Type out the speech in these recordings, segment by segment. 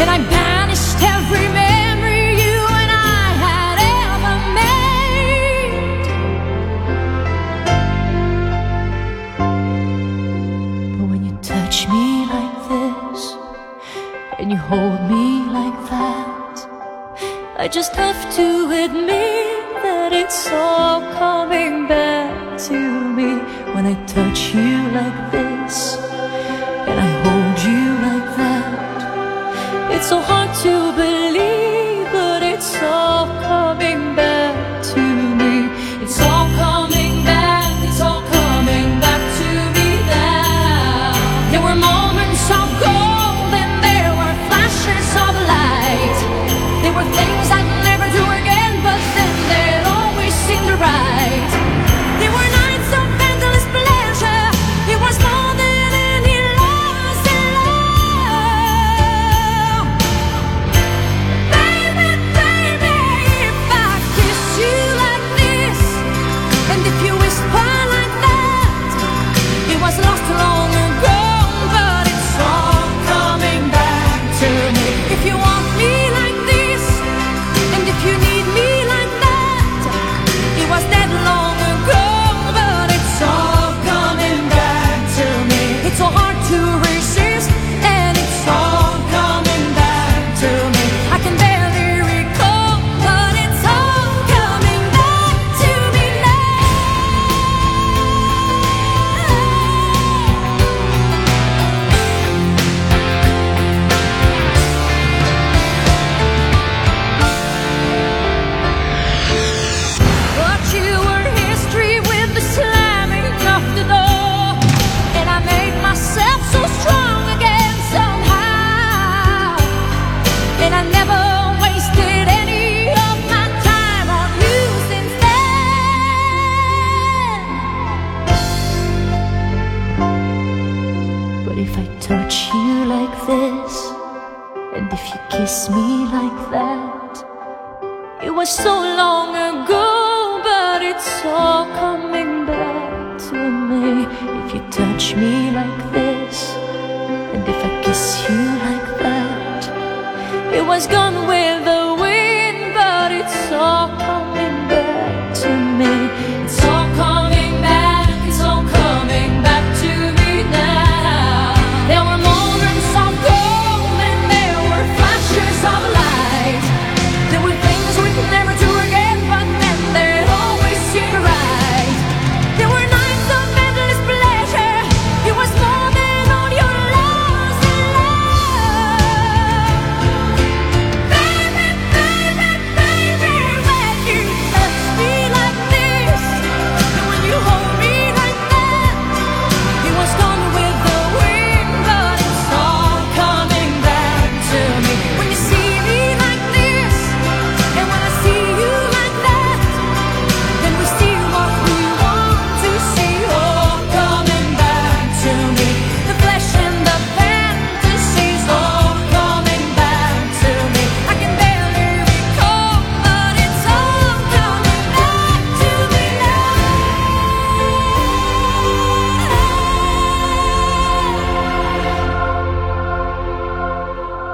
and I banished every memory you and I had ever made. But when you touch me like this, and you hold me like that, I just have to admit that it's all coming back to me when I touch you like this.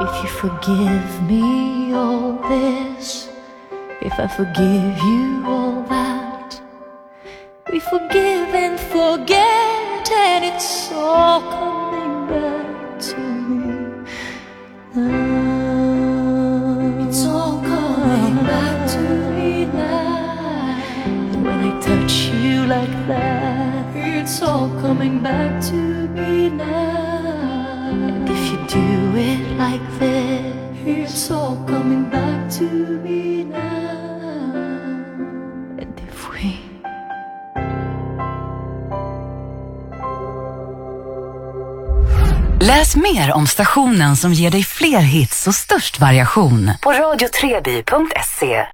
If you forgive me all this, if I forgive you all that, we forgive and forget, and it's all coming back to me. Now. It's all coming back to me now. And when I touch you like that, it's all coming back to me now. do it like this. It's all coming back to me now. And if we Läs mer om stationen som ger dig fler hits och störst variation på radio3by.se.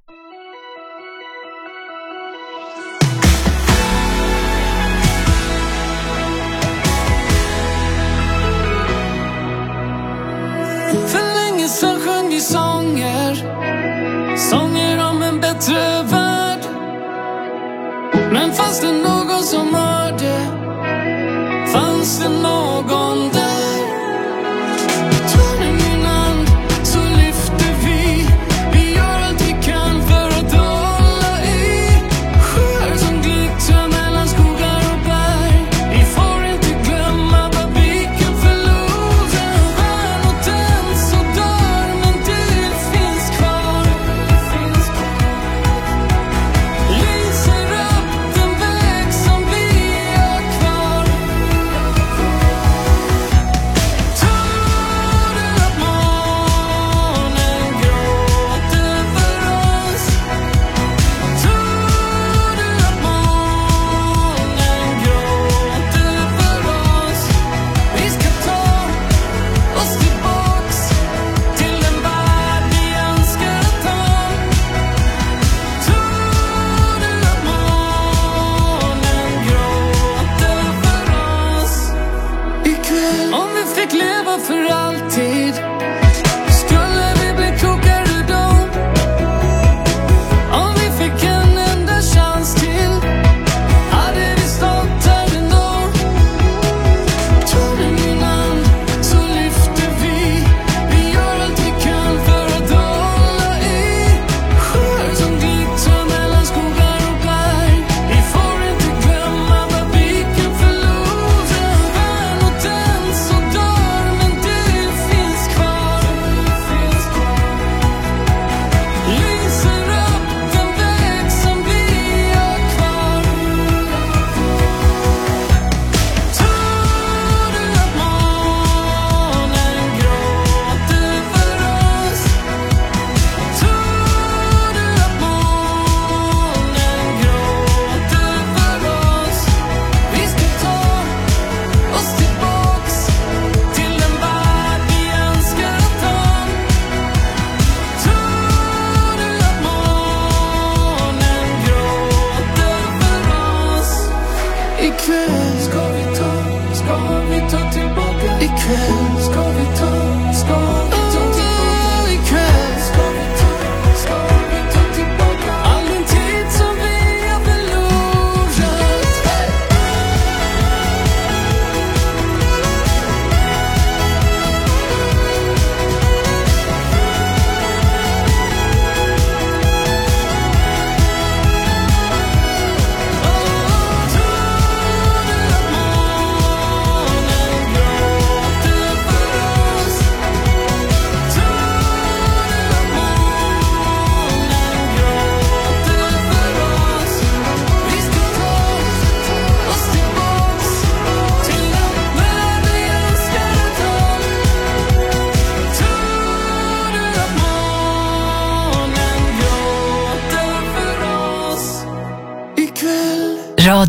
Sånger om en bättre värld. Men fanns det någon som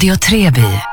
Radio Treby.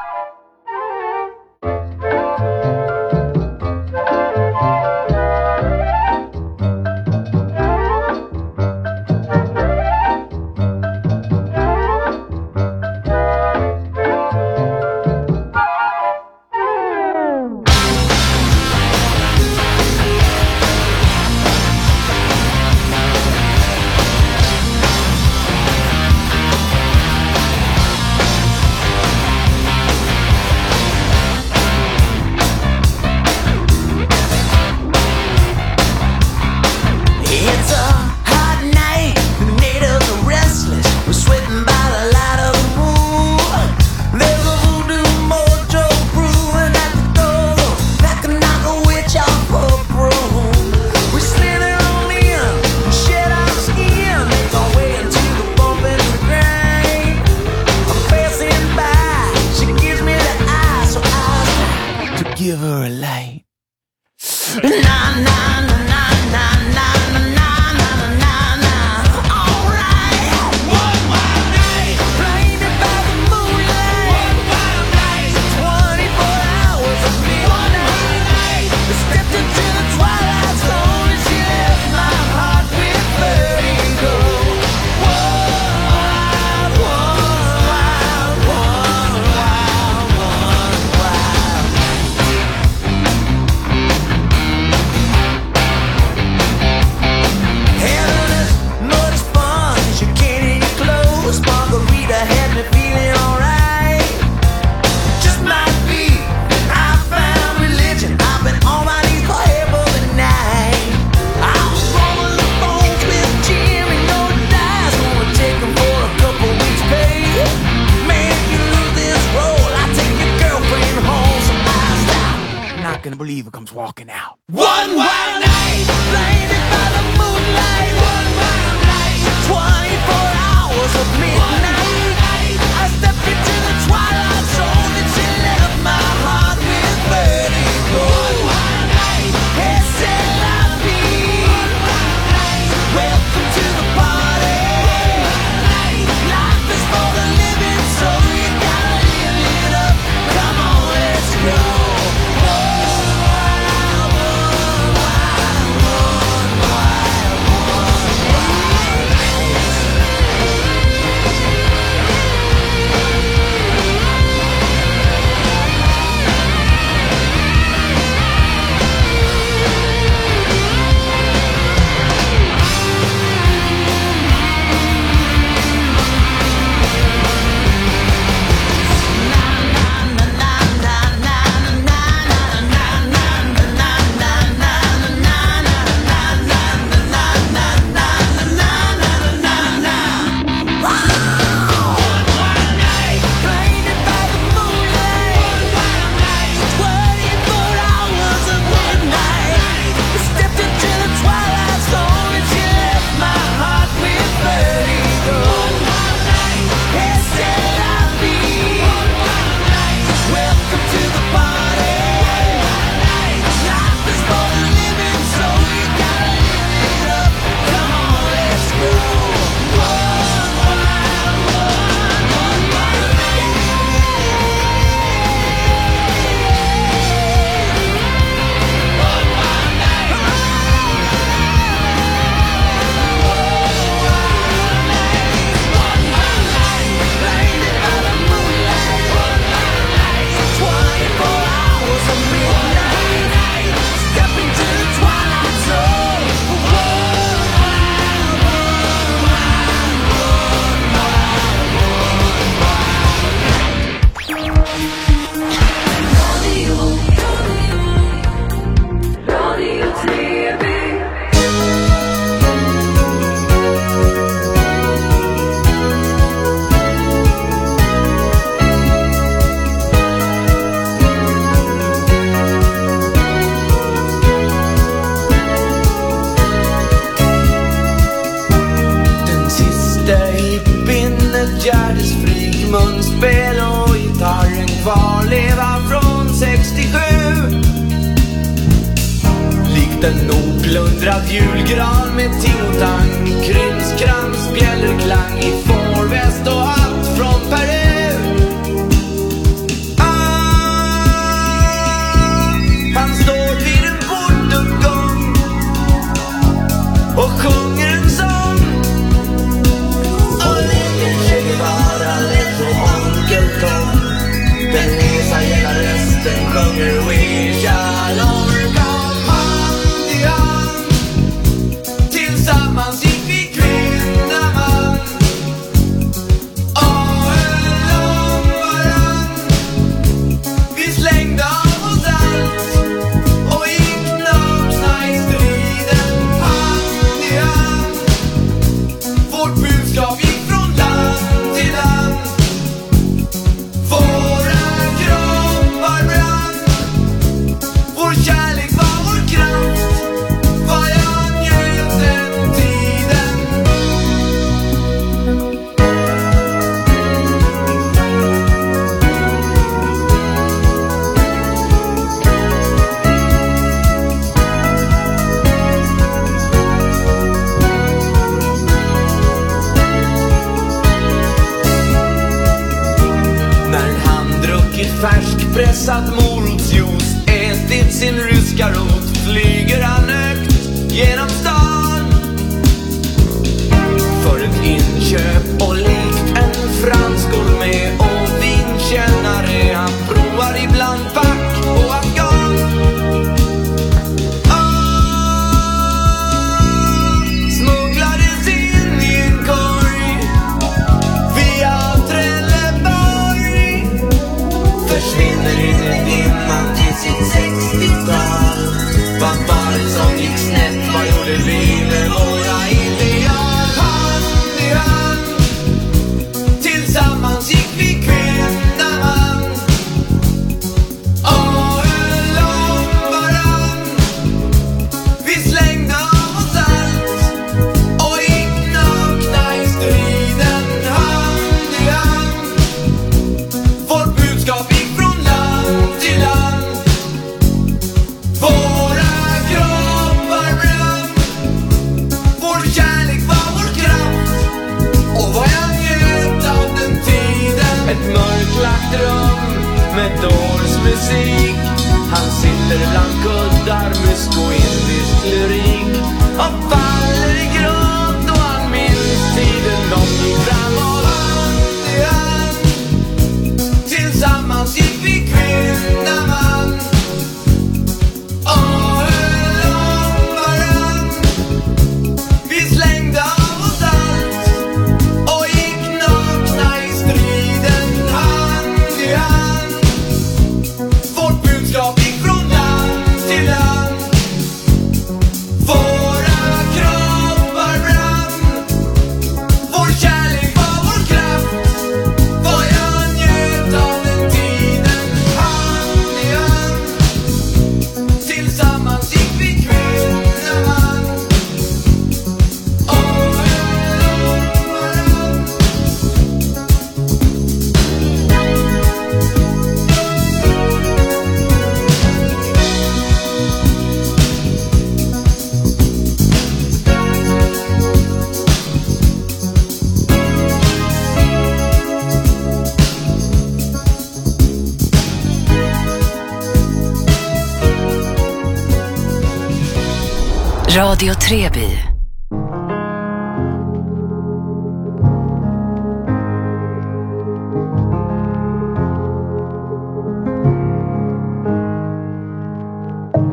Radio Treby.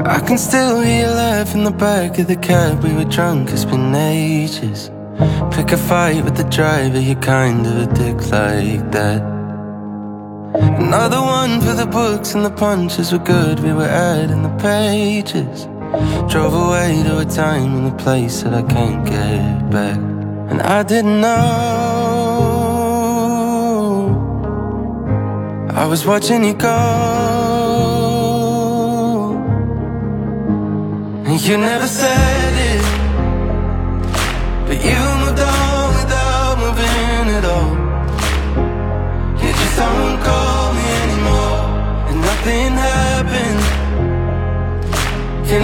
I can still hear laugh in the back of the cab. We were drunk, it's been ages. Pick a fight with the driver, you're kind of a dick like that. Another one for the books and the punches were good. We were adding the pages. Drove away to a time and a place that I can't get back. And I didn't know. I was watching you go. And you never said it. But you moved on without moving at all. You just don't call me anymore. And nothing happened. Can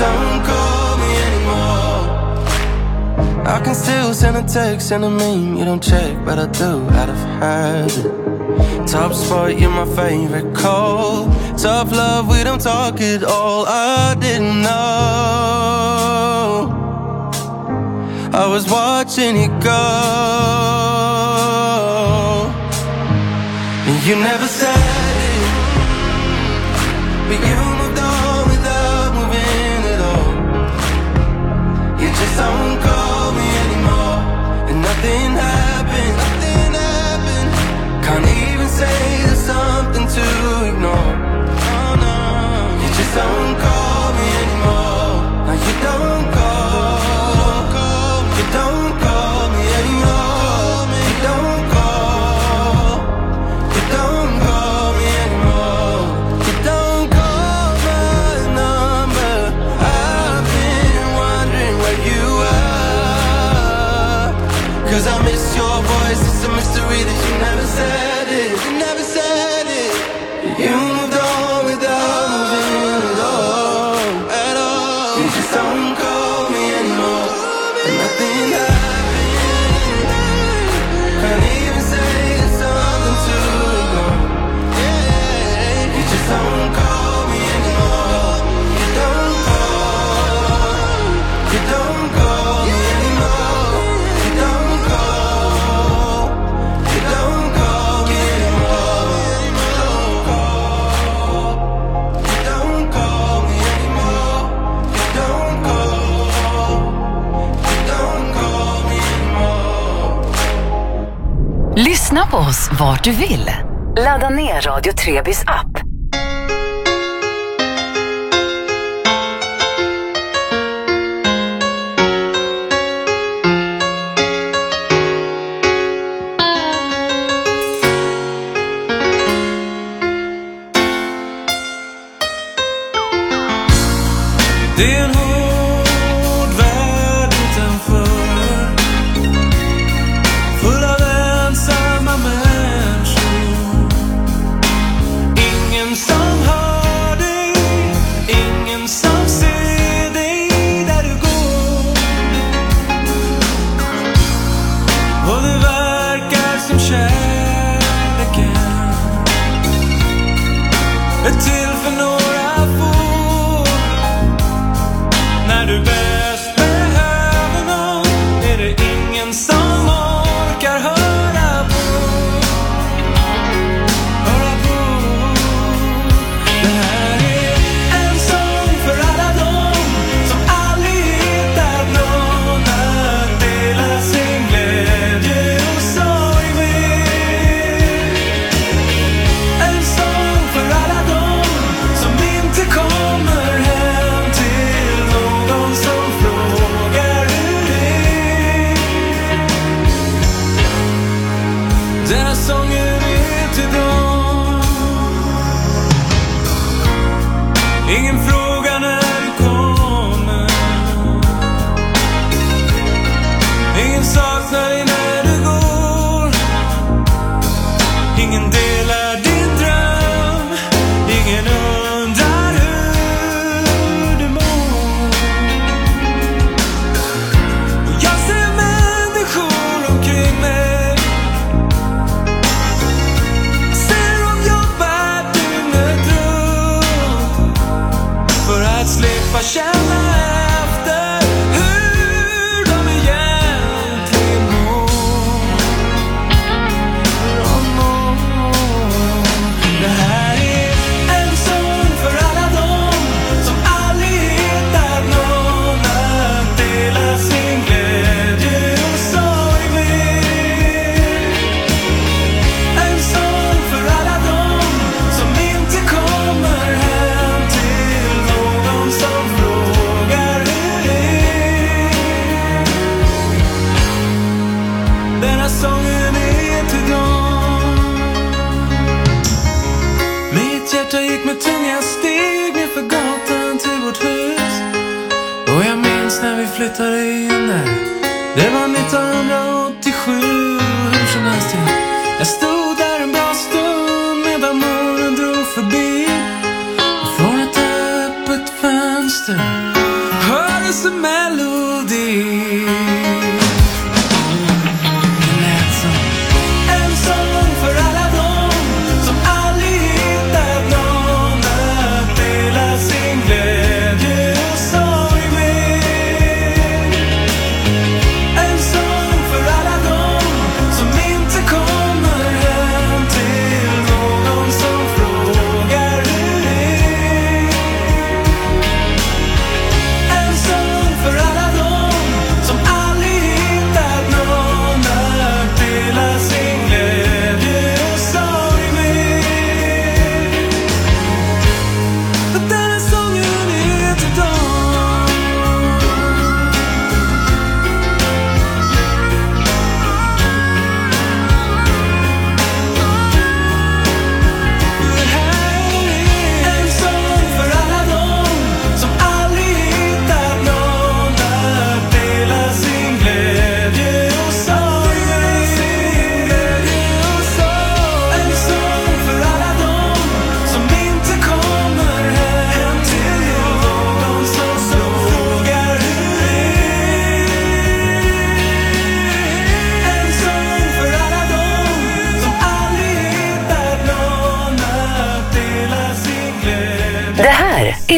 don't call me anymore. I can still send a text and a meme. You don't check, but I do out of habit. Top spot, you're my favorite call. Tough love, we don't talk at all. I didn't know. I was watching it go. And you never said. vart du vill. Ladda ner Radio Trebys app shed again. Until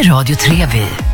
är Radio Trevi.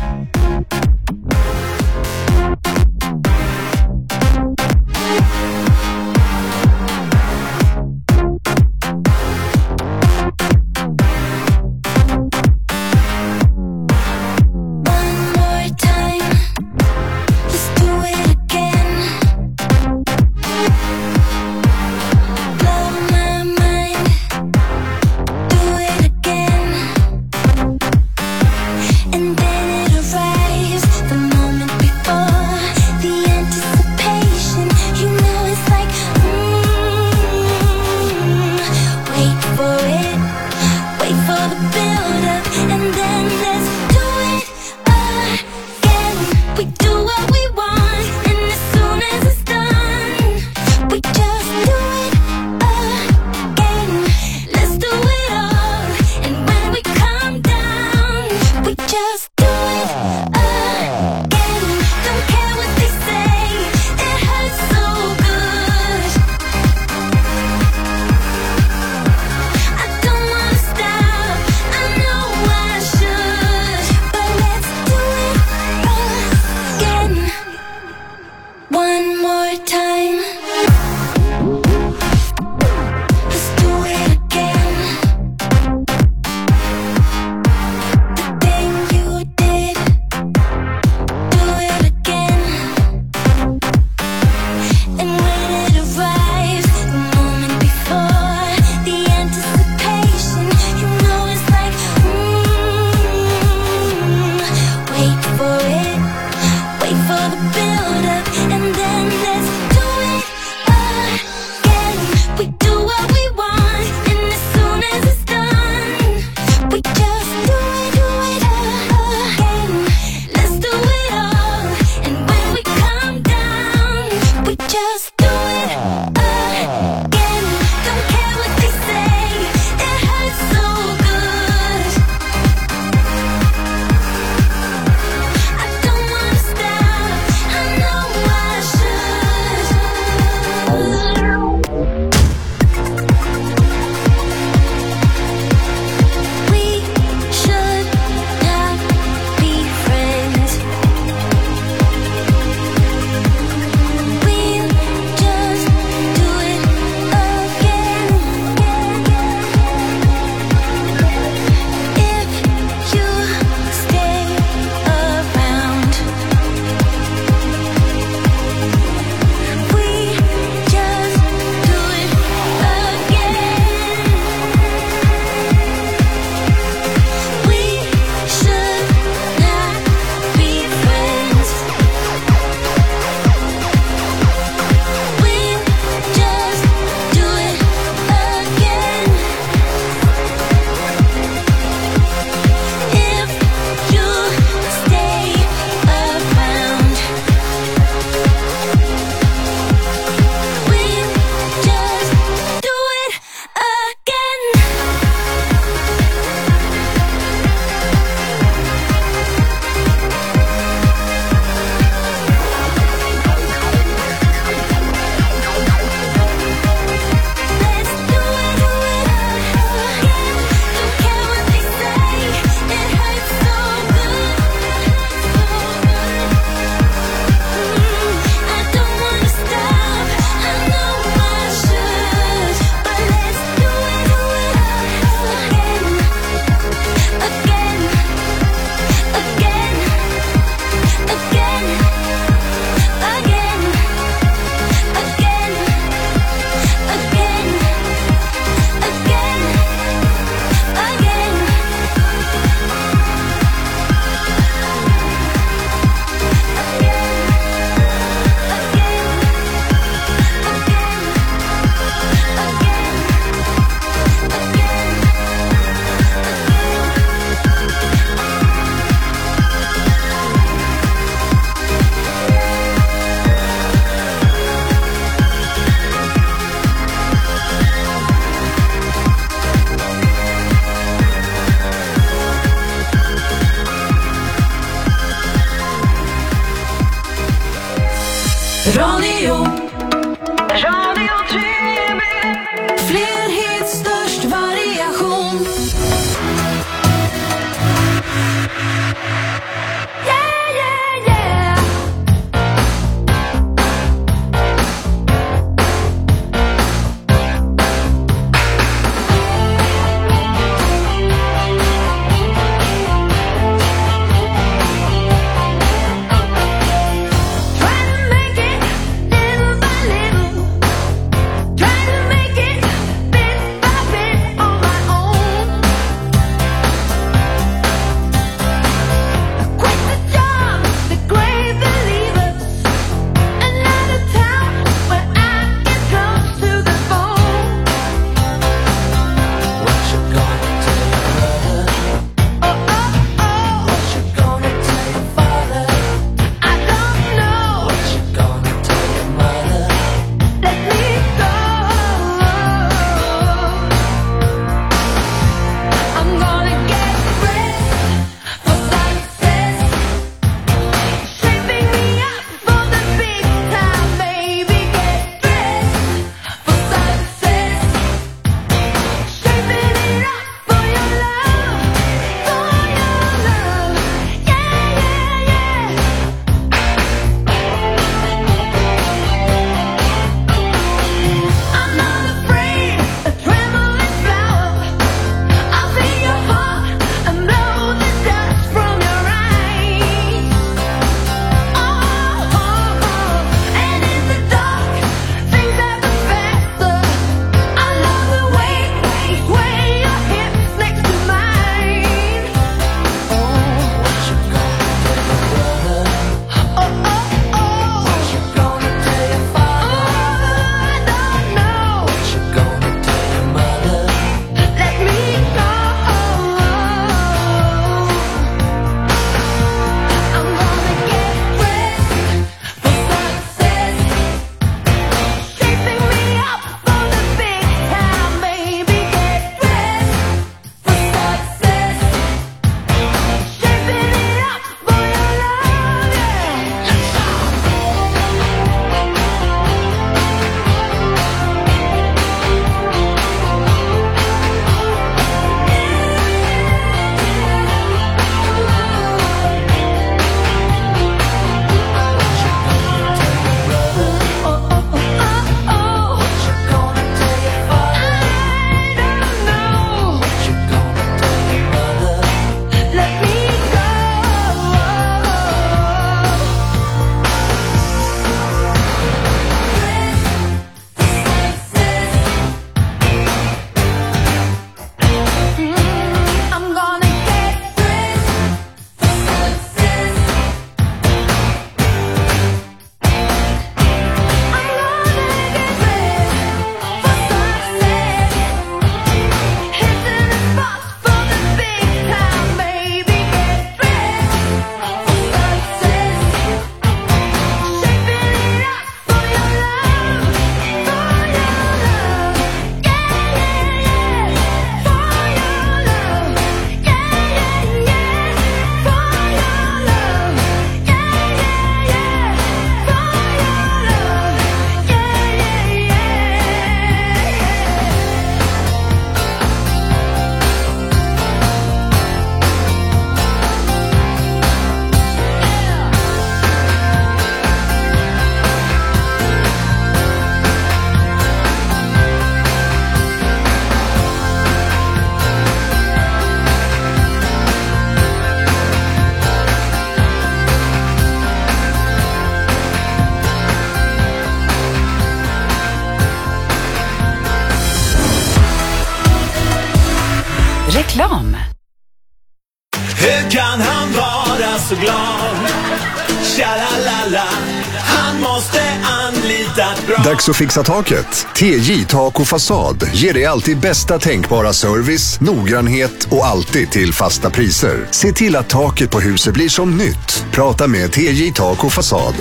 Dags att fixa taket. TJ Tak och Fasad ger dig alltid bästa tänkbara service, noggrannhet och alltid till fasta priser. Se till att taket på huset blir som nytt. Prata med TJ Tak och Fasad.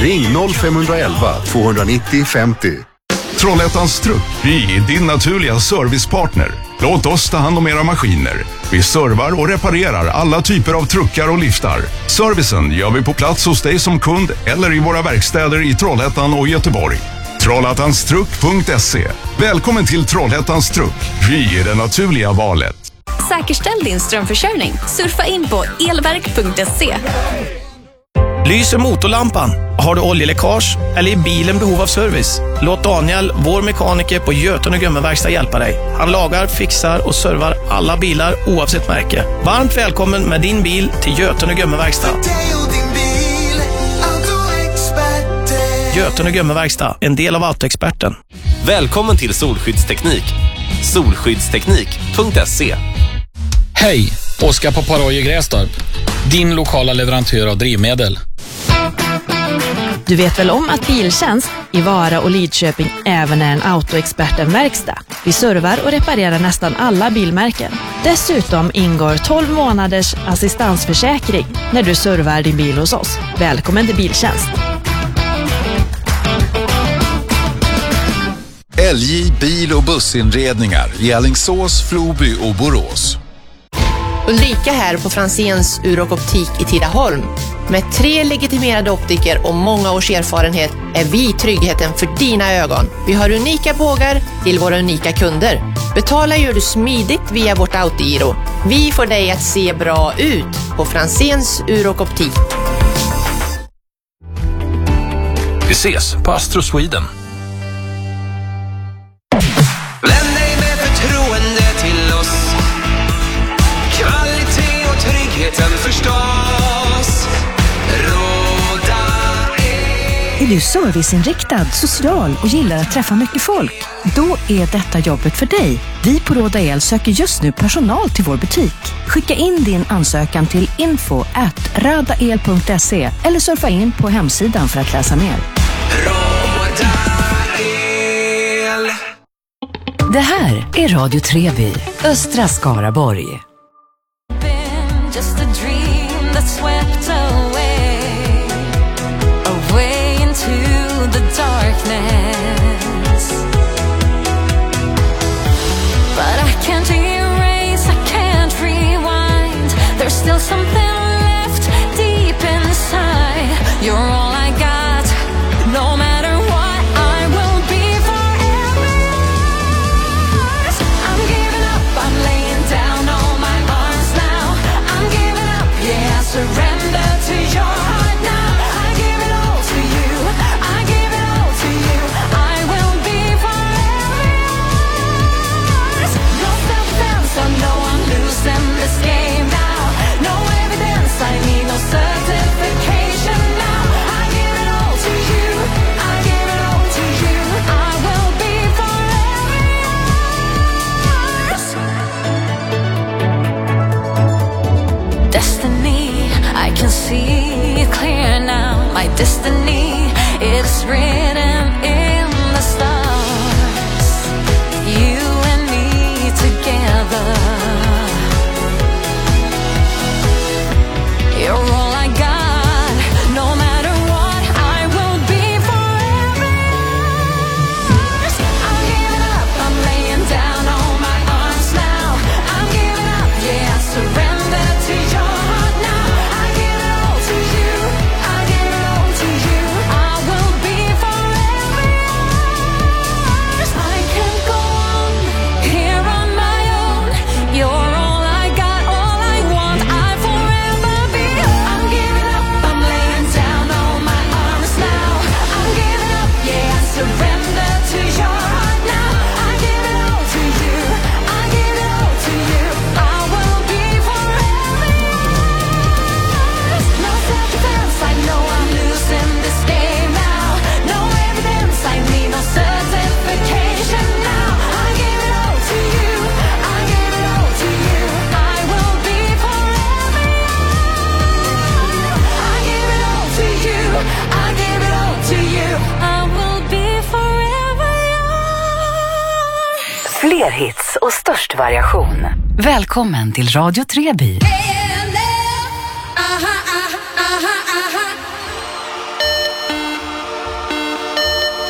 Ring 0511 290 50. Trollhättans Truck, vi är din naturliga servicepartner. Låt oss ta hand om era maskiner. Vi servar och reparerar alla typer av truckar och liftar. Servicen gör vi på plats hos dig som kund eller i våra verkstäder i Trollhättan och Göteborg. Trollhättanstruck.se Välkommen till Trollhättans Truck. Vi är det naturliga valet. Säkerställ din strömförsörjning. Surfa in på elverk.se. Lyser motorlampan? Har du oljeläckage eller är bilen behov av service? Låt Daniel, vår mekaniker på Götene Gummiverkstad hjälpa dig. Han lagar, fixar och servar alla bilar oavsett märke. Varmt välkommen med din bil till Götene Gummiverkstad. Götene Gummiverkstad, en del av Autoexperten. Välkommen till Solskyddsteknik. Solskyddsteknik.se Hej! Oskar Paparoy i Grästorp. Din lokala leverantör av drivmedel. Du vet väl om att Biltjänst i Vara och Lidköping även är en Autoexperten-verkstad? Vi servar och reparerar nästan alla bilmärken. Dessutom ingår 12 månaders assistansförsäkring när du servar din bil hos oss. Välkommen till Biltjänst! LJ Bil och bussinredningar i Alingsås, Floby och Borås. Ulrika här på Franzéns Ur och Optik i Tidaholm. Med tre legitimerade optiker och många års erfarenhet är vi tryggheten för dina ögon. Vi har unika bågar till våra unika kunder. Betala gör du smidigt via vårt autogiro. Vi får dig att se bra ut på Franzéns Ur och Optik. Vi ses på Astro Sweden. Är du serviceinriktad, social och gillar att träffa mycket folk? Då är detta jobbet för dig. Vi på Råda El söker just nu personal till vår butik. Skicka in din ansökan till info at radael.se eller surfa in på hemsidan för att läsa mer. el. Det här är Radio Treby, östra Skaraborg. Still something hits och störst variation. Välkommen till Radio Treby.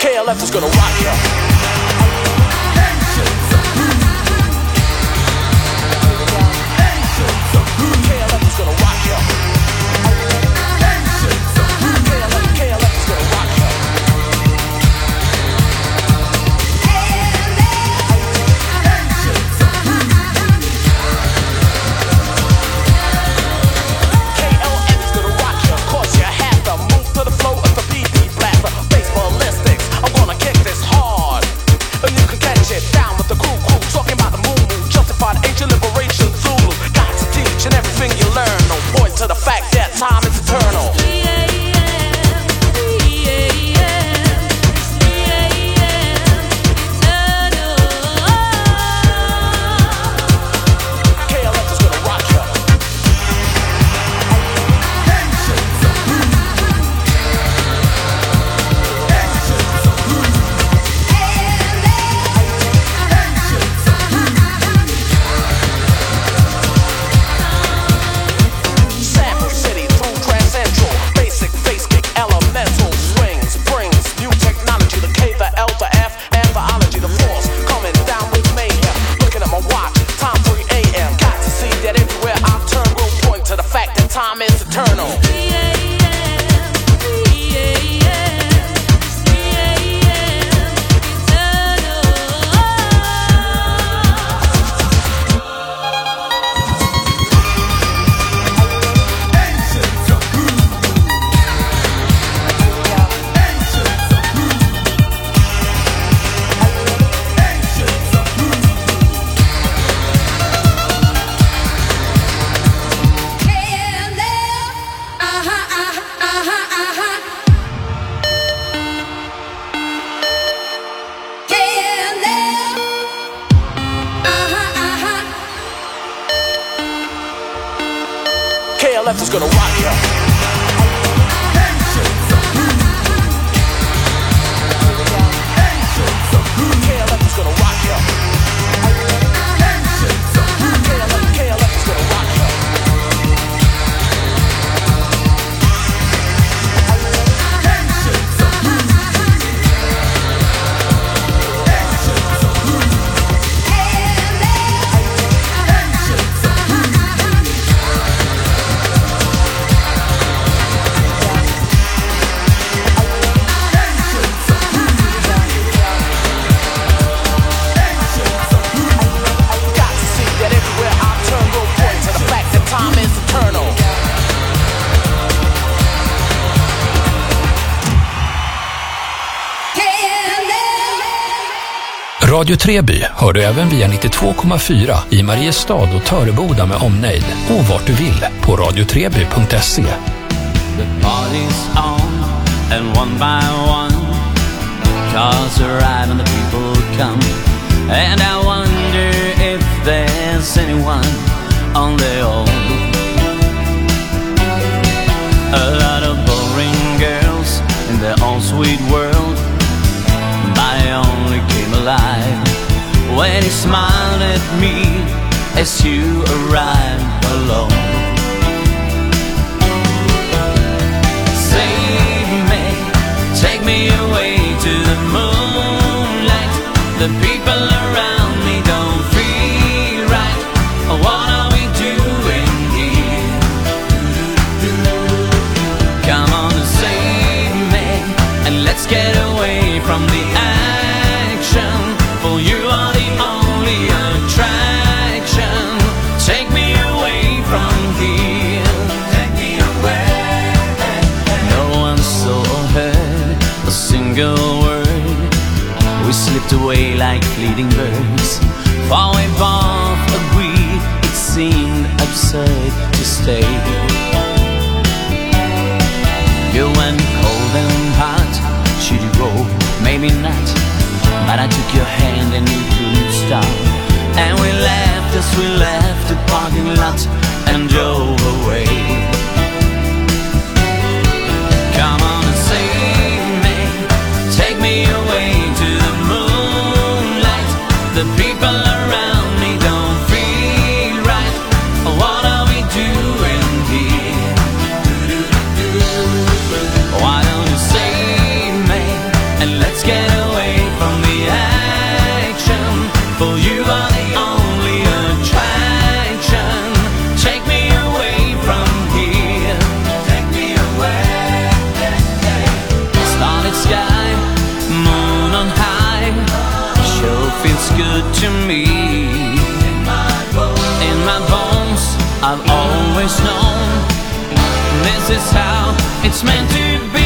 KLF is gonna rock ya. KLF is gonna rock ya. KLF is gonna rock ya. Radio Treby hör du även via 92,4 i Mariestad och Töreboda med omnejd och vart du vill på radiotreby.se. The party's on, and one by one, cars arrive and the people come. And I wonder if there's anyone on their own. A lot of boring girls in their own sweet world. Only came alive when he smiled at me as you arrived alone. Save me, take me away to the moonlight. The people around me don't feel right. What are we doing here? Come on and save me, and let's get away from the away like fleeting birds. Far away both agreed it seemed absurd to stay. You went cold and hot, should you roll? Maybe not. But I took your hand and you couldn't stop. And we laughed as we left the parking lot and drove away. I've always known this is how it's meant to be.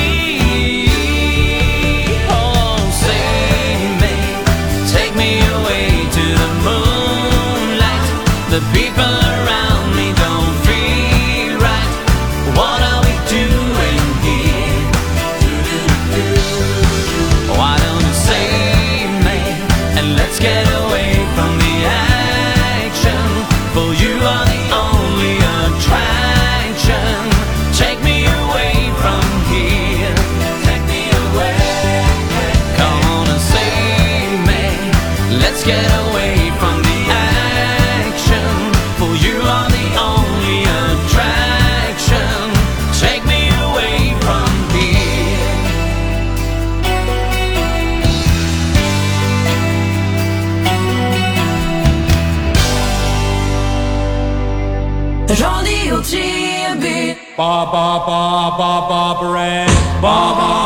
ba-ba-ba-ba-ba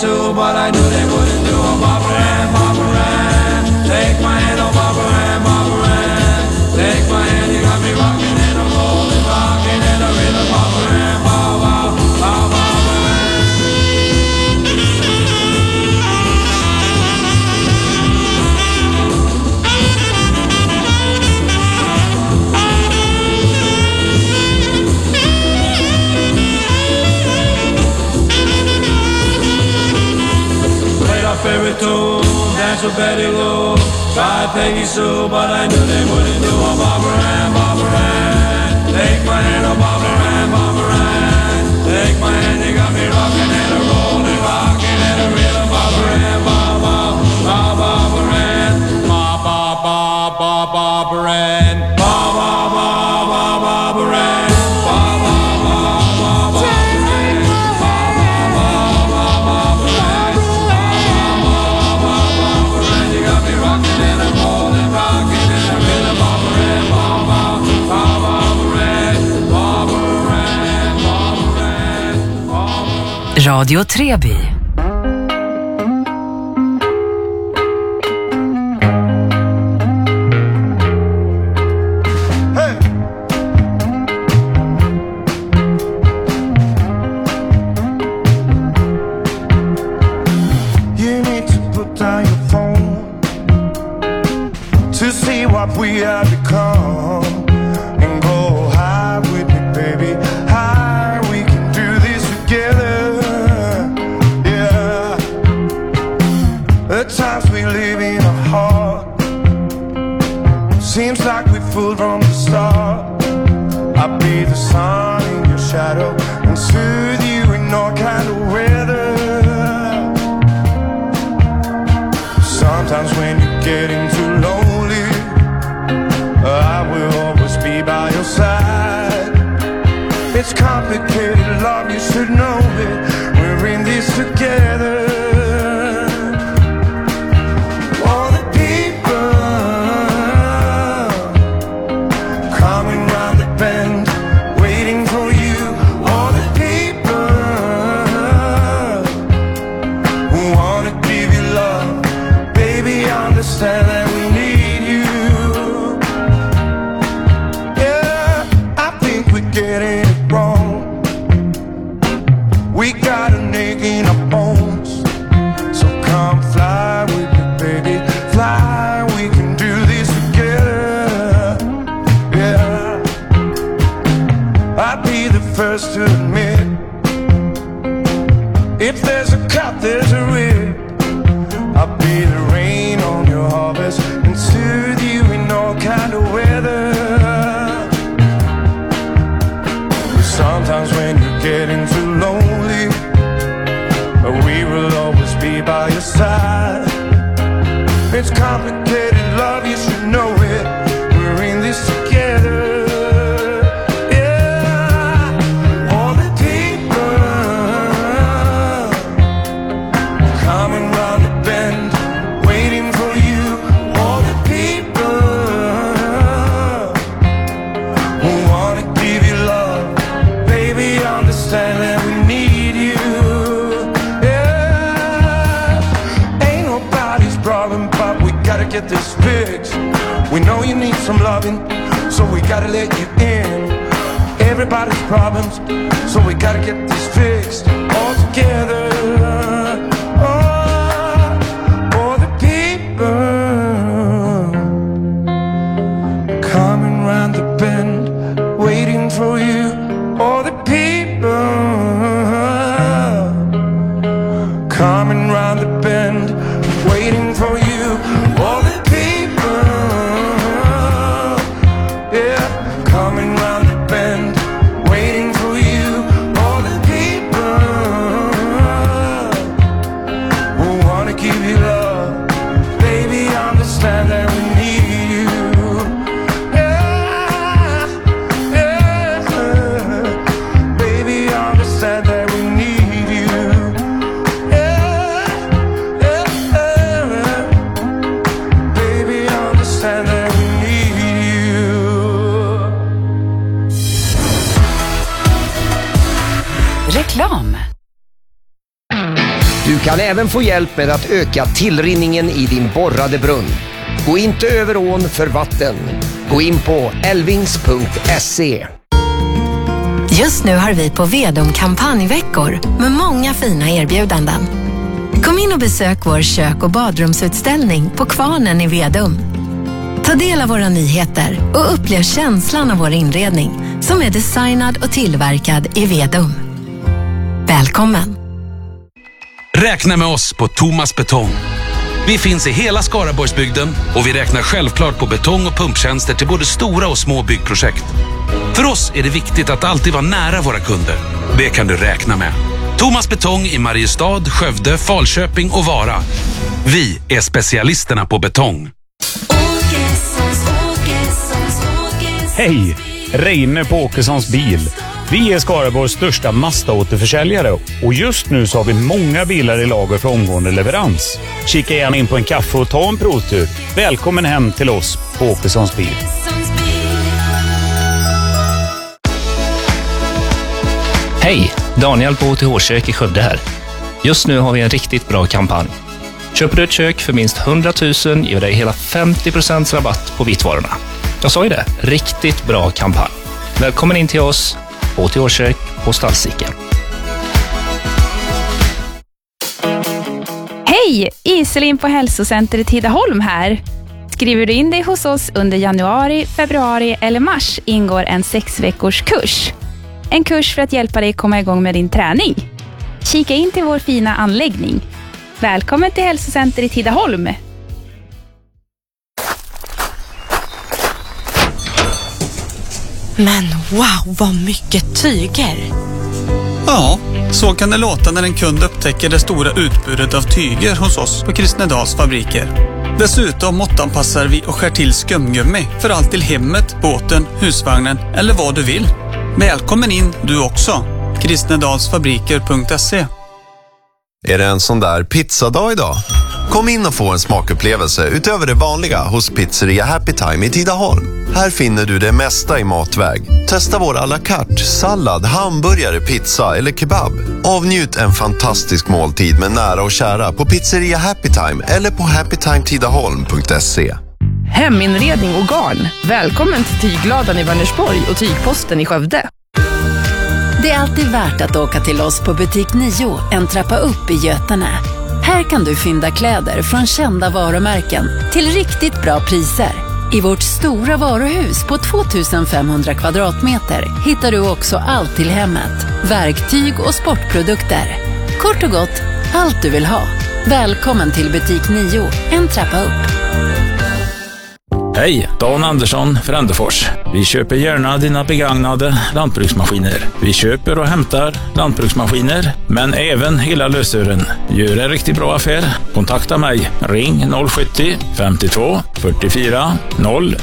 pursue, but I knew they wouldn't do so very low. Tried Peggy Sue, but I knew they wouldn't do a Barbara Ann, Barbara Ann. Take my hand, oh Barbara Radio Treby. Du kan få hjälp med att öka tillrinningen i din borrade brunn. Gå inte över ån för vatten. Gå in på elvings.se. Just nu har vi på Vedum kampanjveckor med många fina erbjudanden. Kom in och besök vår kök och badrumsutställning på Kvarnen i Vedum. Ta del av våra nyheter och upplev känslan av vår inredning som är designad och tillverkad i Vedum. Välkommen! Räkna med oss på Thomas Betong. Vi finns i hela Skaraborgsbygden och vi räknar självklart på betong och pumptjänster till både stora och små byggprojekt. För oss är det viktigt att alltid vara nära våra kunder. Det kan du räkna med. Thomas Betong i Mariestad, Skövde, Falköping och Vara. Vi är specialisterna på betong. Hej! Reine på Åkessons bil. Vi är Skaraborgs största Mazda-återförsäljare och just nu så har vi många bilar i lager för omgående leverans. Kika gärna in på en kaffe och ta en provtur. Välkommen hem till oss på Åkessons bil. Hej! Daniel på OTH-kök i Skövde här. Just nu har vi en riktigt bra kampanj. Köper du ett kök för minst 100 000 ger vi dig hela 50% rabatt på vitvarorna. Jag sa ju det, riktigt bra kampanj. Välkommen in till oss på OTH-kök på Stallsiken. Hej! Iselin på Hälsocentret Tidaholm här. Skriver du in dig hos oss under januari, februari eller mars ingår en sex veckors kurs. En kurs för att hjälpa dig komma igång med din träning. Kika in till vår fina anläggning. Välkommen till Hälsocenter i Tidaholm. Men wow, vad mycket tyger! Ja, så kan det låta när en kund upptäcker det stora utbudet av tyger hos oss på Kristnedals fabriker. Dessutom måttanpassar vi och skär till skumgummi för allt till hemmet, båten, husvagnen eller vad du vill. Välkommen in du också! Kristnedalsfabriker.se Är det en sån där pizzadag idag? Kom in och få en smakupplevelse utöver det vanliga hos Pizzeria Happy Time i Tidaholm. Här finner du det mesta i matväg. Testa vår à la carte, sallad, hamburgare, pizza eller kebab. Avnjut en fantastisk måltid med nära och kära på Pizzeria Happy Time eller på happytimetidaholm.se. Heminredning och garn. Välkommen till Tygladan i Vänersborg och Tygposten i Skövde. Det är alltid värt att åka till oss på butik 9, en trappa upp i Götene. Här kan du fynda kläder från kända varumärken till riktigt bra priser. I vårt stora varuhus på 2500 kvadratmeter hittar du också allt till hemmet. Verktyg och sportprodukter. Kort och gott, allt du vill ha. Välkommen till butik 9, en trappa upp. Hej, Dan Andersson, Frändefors. Vi köper gärna dina begagnade lantbruksmaskiner. Vi köper och hämtar lantbruksmaskiner, men även hela lösören. Gör en riktigt bra affär? Kontakta mig. Ring 070 52 44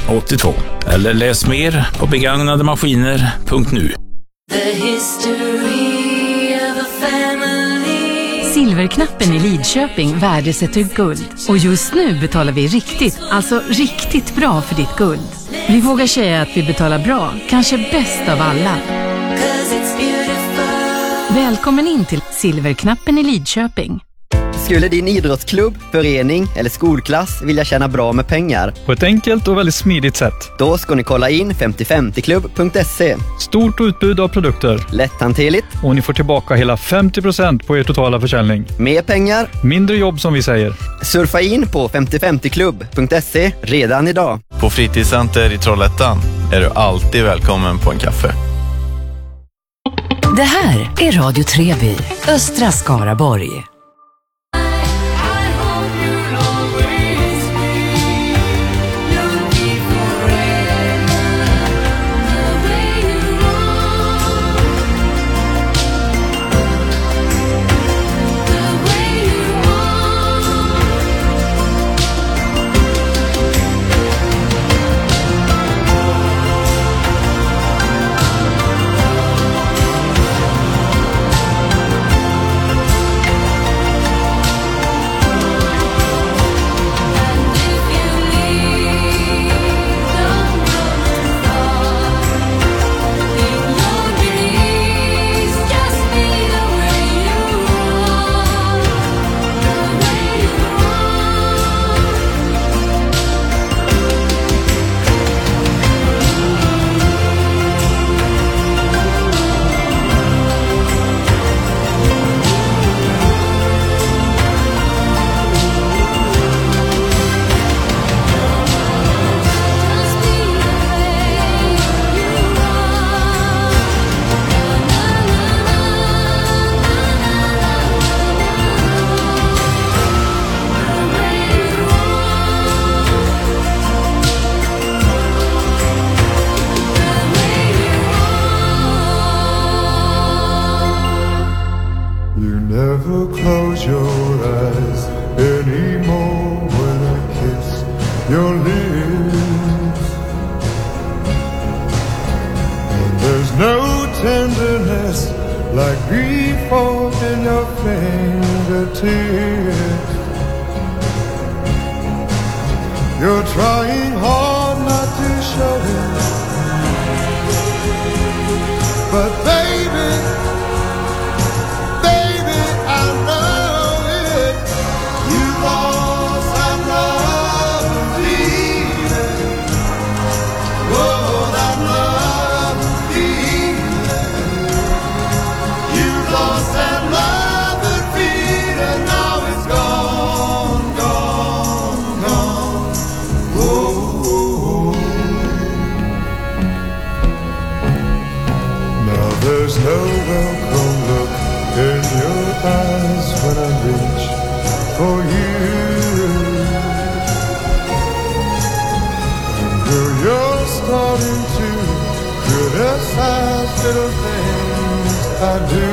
082 eller läs mer på begagnademaskiner.nu. Silverknappen i Lidköping värdesätter guld. Och just nu betalar vi riktigt, alltså riktigt bra för ditt guld. Vi vågar säga att vi betalar bra, kanske bäst av alla. Välkommen in till Silverknappen i Lidköping. Skulle din idrottsklubb, förening eller skolklass vilja tjäna bra med pengar? På ett enkelt och väldigt smidigt sätt. Då ska ni kolla in 5050klubb.se. Stort utbud av produkter. Lätthanterligt. Och ni får tillbaka hela 50% på er totala försäljning. Mer pengar. Mindre jobb som vi säger. Surfa in på 5050klubb.se redan idag. På Fritidscenter i Trollhättan är du alltid välkommen på en kaffe. Det här är Radio Treby, östra Skaraborg. There's no welcome look in your eyes when I reach for you. Girl, you're starting to criticize little things I do.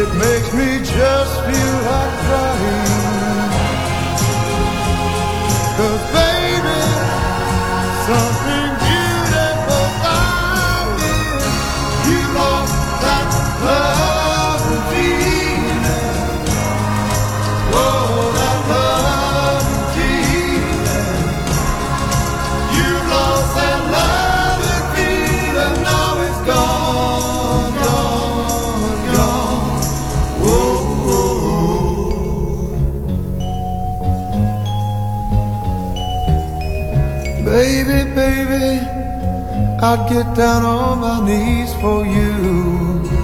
It makes me just feel like crying. Baby, I'd get down on my knees for you.